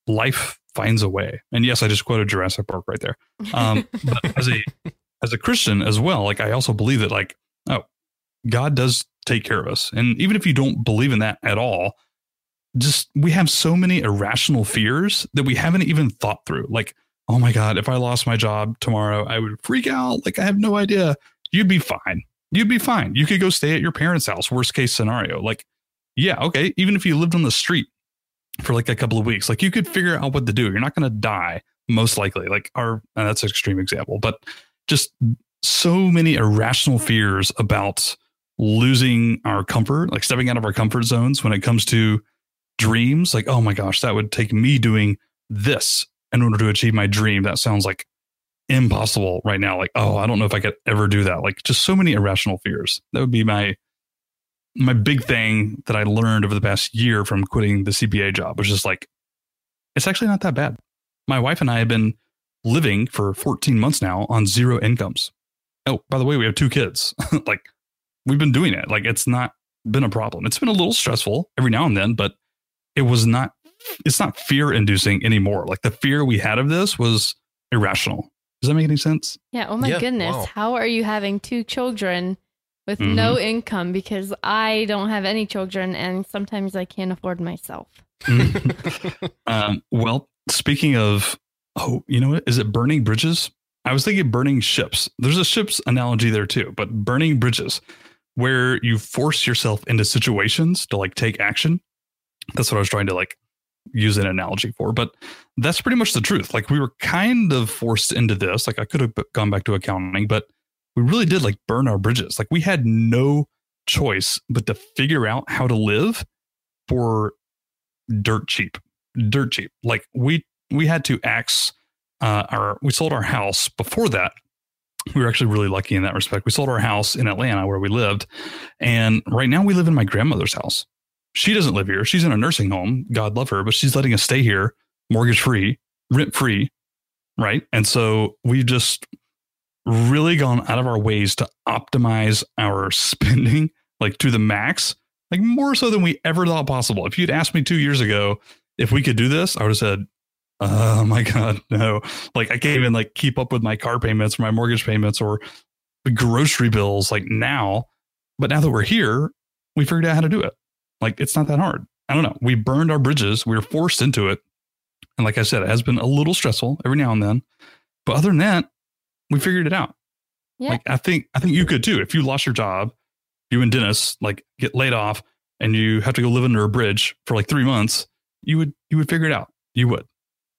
life finds a way. And yes, I just quoted Jurassic Park right there. Um, but as a as a Christian as well, like I also believe that like oh, God does take care of us, and even if you don't believe in that at all, just we have so many irrational fears that we haven't even thought through. Like, oh my God, if I lost my job tomorrow, I would freak out. Like I have no idea. You'd be fine. You'd be fine. You could go stay at your parents' house. Worst case scenario. Like, yeah, okay. Even if you lived on the street for like a couple of weeks. Like you could figure out what to do. You're not going to die most likely. Like our that's an extreme example, but just so many irrational fears about losing our comfort, like stepping out of our comfort zones when it comes to dreams. Like, oh my gosh, that would take me doing this in order to achieve my dream. That sounds like impossible right now. Like, oh, I don't know if I could ever do that. Like, just so many irrational fears. That would be my my big thing that I learned over the past year from quitting the CPA job was just like, it's actually not that bad. My wife and I have been living for 14 months now on zero incomes. Oh, by the way, we have two kids. like, we've been doing it. Like, it's not been a problem. It's been a little stressful every now and then, but it was not, it's not fear inducing anymore. Like, the fear we had of this was irrational. Does that make any sense? Yeah. Oh my Yeah, goodness. wow. How are you having two children with Mhm. no income? Because I don't have any children and sometimes I can't afford myself. um, well, speaking of, oh, you know what? Is it burning bridges? I was thinking burning ships. There's a ship's analogy there too, but burning bridges where you force yourself into situations to like take action. That's what I was trying to like use an analogy for, but that's pretty much the truth. Like we were kind of forced into this. Like I could have gone back to accounting, but we really did like burn our bridges. Like we had no choice but to figure out how to live for dirt cheap dirt cheap like we we had to axe uh our we sold our house before that we were actually really lucky in that respect we sold our house in atlanta where we lived and right now we live in my grandmother's house she doesn't live here she's in a nursing home god love her but she's letting us stay here mortgage free rent free right and so we've just really gone out of our ways to optimize our spending like to the max like more so than we ever thought possible. If you'd asked me two years ago if we could do this, I would have said, "Oh my god, no!" Like I can't even like keep up with my car payments, or my mortgage payments, or grocery bills. Like now, but now that we're here, we figured out how to do it. Like it's not that hard. I don't know. We burned our bridges. We were forced into it, and like I said, it has been a little stressful every now and then. But other than that, we figured it out. Yeah. Like I think I think you could too. If you lost your job, you and Dennis like get laid off and you have to go live under a bridge for like three months, you would you would figure it out. You would.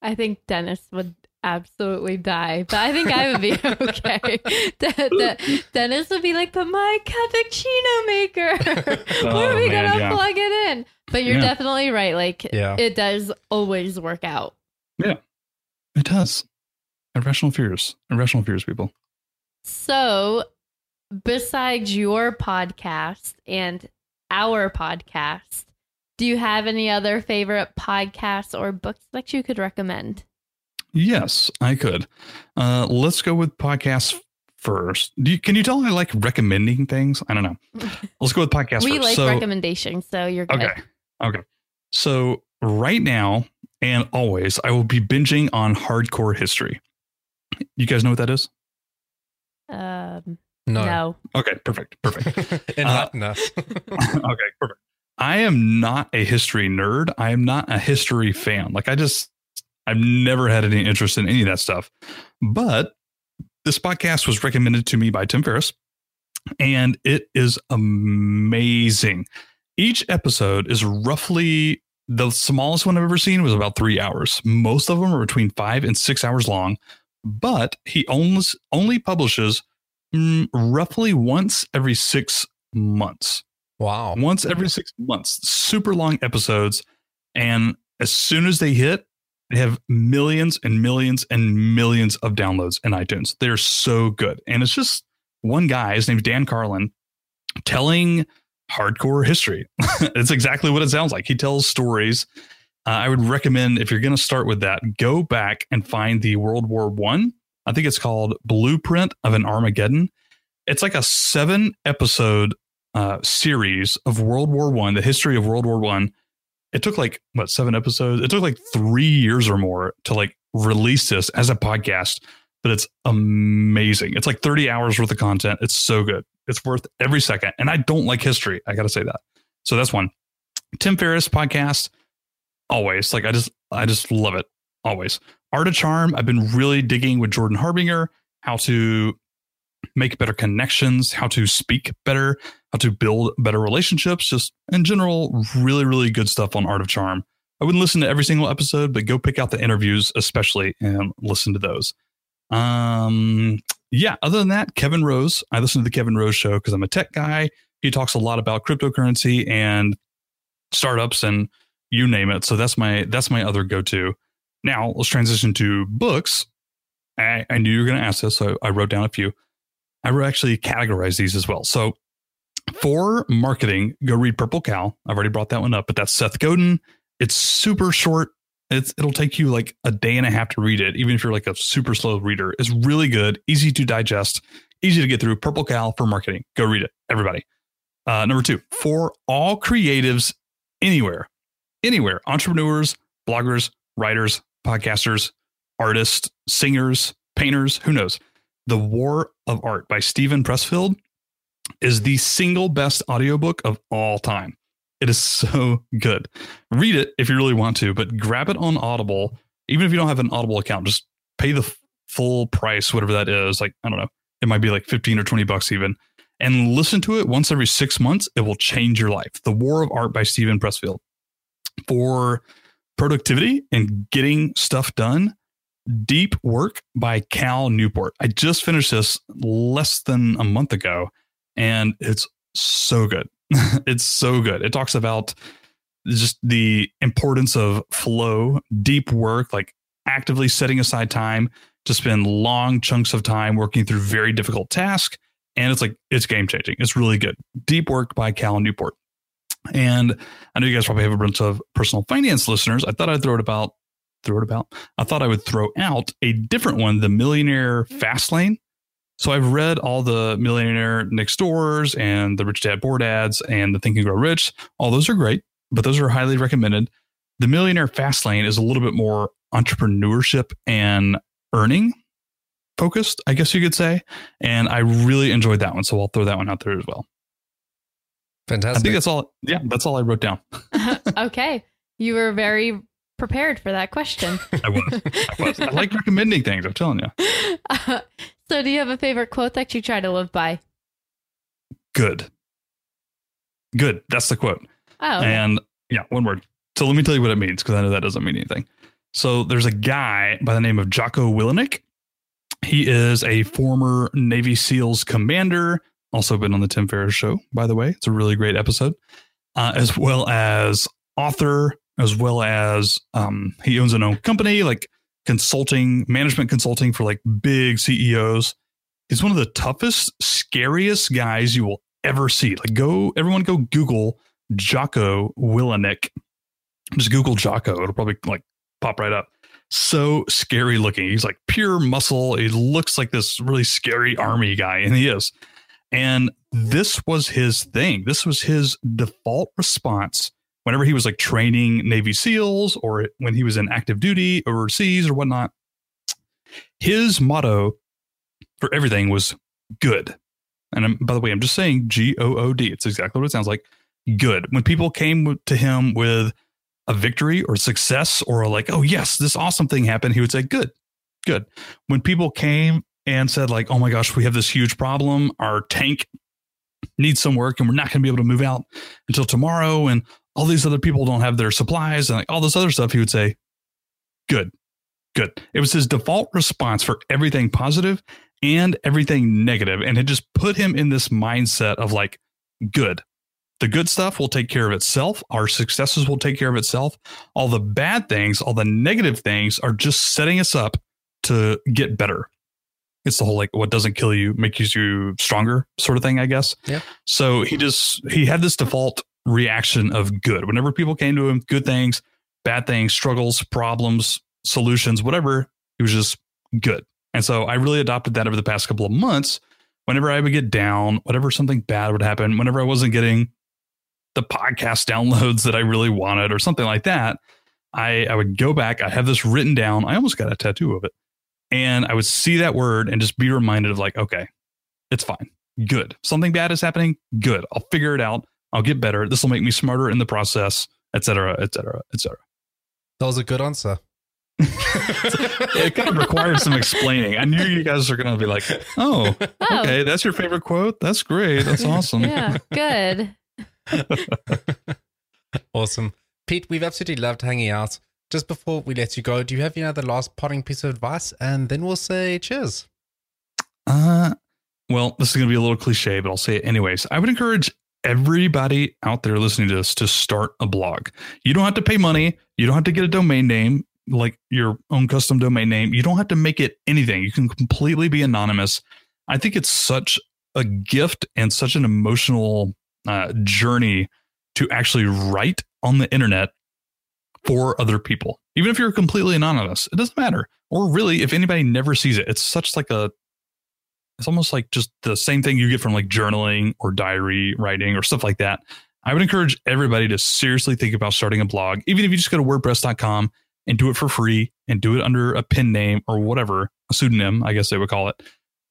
I think Dennis would absolutely die, but I think I would be okay. De- De- Dennis would be like, "But my cappuccino maker, where Oh, are we man, gonna yeah. plug it in?" But you're Yeah. definitely right. Like, Yeah. it does always work out. Yeah, it does. Irrational fears. Irrational fears, people. So, besides your podcast and our podcast, do you have any other favorite podcasts or books that you could recommend? Yes, I could. Uh, let's go with podcasts first. Do you, can you tell I like recommending things? I don't know. Let's go with podcasts we first. like So- recommendations, so you're good. Okay. Okay. So right now and always, I will be binging on hardcore history. You guys know what that is? Um, No. no. Okay, perfect. Perfect. Enlighten us. okay, perfect. I am not a history nerd. I am not a history fan. Like I just I've never had any interest in any of that stuff. But this podcast was recommended to me by Tim Ferriss, and it is amazing. Each episode is roughly the smallest one I've ever seen was about three hours. Most of them are between five and six hours long, but he only only publishes mm, roughly once every six months wow. once every six months, super long episodes. And as soon as they hit, they have millions and millions and millions of downloads in iTunes. They're so good. And it's just one guy, his name's Dan Carlin, telling hardcore history. it's exactly what it sounds like. He tells stories. Uh, I would recommend if you're going to start with that, go back and find the World War One. I. I think it's called Blueprint of an Armageddon It's like a seven episode uh, series of World War One, the history of World War One. It took like what seven episodes? It took like three years or more to like release this as a podcast, but it's amazing. It's like 30 hours worth of content. It's so good. It's worth every second. And I don't like history. I got to say that. So that's one. Tim Ferriss podcast, always. Like I just, I just love it. Always. Art of Charm. I've been really digging with Jordan Harbinger how to make better connections, how to speak better, how to build better relationships, just in general, really, really good stuff on Art of Charm. I wouldn't listen to every single episode, but go pick out the interviews, especially, and listen to those. Um, yeah, other than that, Kevin Rose, I listen to the Kevin Rose show because I'm a tech guy. He talks a lot about cryptocurrency and startups and you name it. So that's my that's my other go-to. Now let's transition to books. I, I knew you were going to ask this, so I wrote down a few. I actually categorize these as well. So for marketing, go read Purple Cow. I've already brought that one up, but that's Seth Godin. It's super short. It's it'll take you like a day and a half to read it, even if you're like a super slow reader. It's really good, easy to digest, easy to get through. Purple Cow for marketing. Go read it, everybody. Uh, number two, for all creatives anywhere, anywhere, entrepreneurs, bloggers, writers, podcasters, artists, singers, painters, who knows? The War of Art by Steven Pressfield is the single best audiobook of all time. It is so good. Read it if you really want to, but grab it on Audible. Even if you don't have an Audible account, just pay the full price, whatever that is. Like, I don't know, it might be like 15 or 20 bucks even. And listen to it once every six months. It will change your life. The War of Art by Steven Pressfield. For productivity and getting stuff done, Deep Work by Cal Newport. I just finished this less than a month ago, and it's so good. it's so good. It talks about just the importance of flow, deep work, like actively setting aside time to spend long chunks of time working through very difficult tasks. And it's like, it's game changing. It's really good. Deep Work by Cal Newport. And I know you guys probably have a bunch of personal finance listeners. I thought I'd throw it about, throw it about. I thought I would throw out a different one, the Millionaire Fast Lane. So I've read all the Millionaire Next Doors and the Rich Dad Poor Dads and the Think and Grow Rich. All those are great, but those are highly recommended. The Millionaire Fast Lane is a little bit more entrepreneurship and earning focused, I guess you could say. And I really enjoyed that one. So I'll throw that one out there as well. Fantastic. I think that's all. Yeah, that's all I wrote down. okay. You were very prepared for that question. I was. I was. I like recommending things. I'm telling you. Uh, so, do you have a favorite quote that you try to live by? Good. Good. That's the quote. Oh. And yeah, one word. So let me tell you what it means because I know that doesn't mean anything. So there's a guy by the name of Jocko Willink. He is a former Navy SEALs commander, also been on the Tim Ferriss show, by the way. It's a really great episode, uh, as well as author, as well as um, he owns an own company, like consulting, management consulting for like big CEOs. He's one of the toughest, scariest guys you will ever see. Like, go, everyone go Google Jocko Willink. Just Google Jocko. It'll probably like pop right up. So scary looking. He's like pure muscle. He looks like this really scary army guy, and he is. And this was his thing. This was his default response whenever he was like training Navy SEALs or when he was in active duty overseas or whatnot. His motto for everything was good. And I'm, by the way, I'm just saying G O O D. It's exactly what it sounds like. Good. When people came to him with a victory or success or like, oh, yes, this awesome thing happened, he would say, good, good. When people came and said, like, oh my gosh, we have this huge problem, our tank needs some work and we're not going to be able to move out until tomorrow. And all these other people don't have their supplies and like all this other stuff, he would say, good, good. It was his default response for everything positive and everything negative, And it just put him in this mindset of like, good. The good stuff will take care of itself. Our successes will take care of itself. All the bad things, all the negative things are just setting us up to get better. It's the whole like what doesn't kill you makes you stronger sort of thing, I guess. Yeah. So he just he had this default reaction of good. Whenever people came to him, good things, bad things, struggles, problems, solutions, whatever, he was just good. And so I really adopted that over the past couple of months. whenever I would get down, whenever something bad would happen, whenever I wasn't getting the podcast downloads that I really wanted or something like that, I, I would go back. I have this written down. I almost got a tattoo of it. And I would see that word and just be reminded of like, okay, it's fine. Good. Something bad is happening. Good. I'll figure it out. I'll get better. This will make me smarter in the process, et cetera, et cetera, et cetera. That was a good answer. it kind of requires some explaining. I knew you guys are going to be like, oh, Oh. okay, that's your favorite quote. That's great. That's awesome. Yeah, good. awesome. Pete, we've absolutely loved hanging out. Just before we let you go, do you have any other last parting piece of advice? And then we'll say cheers. Uh, well, this is going to be a little cliche, but I'll say it anyways. I would encourage everybody out there listening to this to start a blog. You don't have to pay money. You don't have to get a domain name, like your own custom domain name. You don't have to make it anything. You can completely be anonymous. I think it's such a gift and such an emotional uh, journey to actually write on the internet for other people. Even if you're completely anonymous, it doesn't matter. Or really, if anybody never sees it, it's such like a it's almost like just the same thing you get from like journaling or diary writing or stuff like that. I would encourage everybody to seriously think about starting a blog, even if you just go to WordPress.com and do it for free and do it under a pen name or whatever, a pseudonym, I guess they would call it.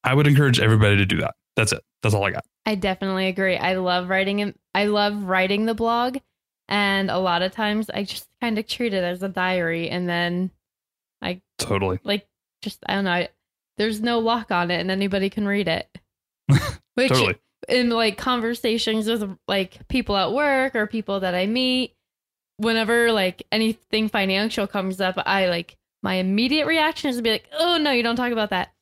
I would encourage everybody to do that. That's it. That's all I got. I definitely agree. I love writing it. I love writing the blog, and a lot of times I just kind of treat it as a diary, and then I Totally. like just I don't know. I, there's no lock on it, and anybody can read it. Which Totally. in like conversations with like people at work or people that I meet, whenever like anything financial comes up, I like my immediate reaction is to be like, "Oh no, you don't talk about that."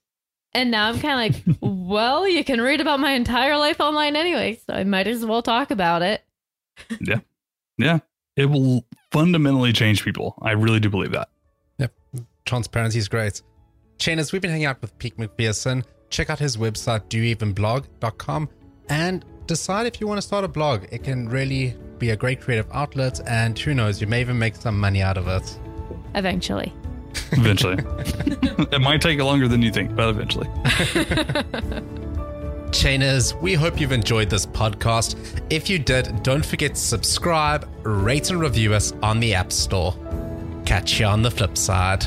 And now I'm kind of like, "Well, you can read about my entire life online anyway, so I might as well talk about it." Yeah. Yeah. It will fundamentally change people. I really do believe that. Yep. Transparency is great. Chainers, we've been hanging out with Pete McPherson. Check out his website, doyouevenblog.com, and decide if you want to start a blog. It can really be a great creative outlet, and who knows, you may even make some money out of it. Eventually. Eventually. it might take longer than you think, but eventually. Chainers, we hope you've enjoyed this podcast. If you did, don't forget to subscribe, rate, and review us on the App Store. Catch you on the flip side.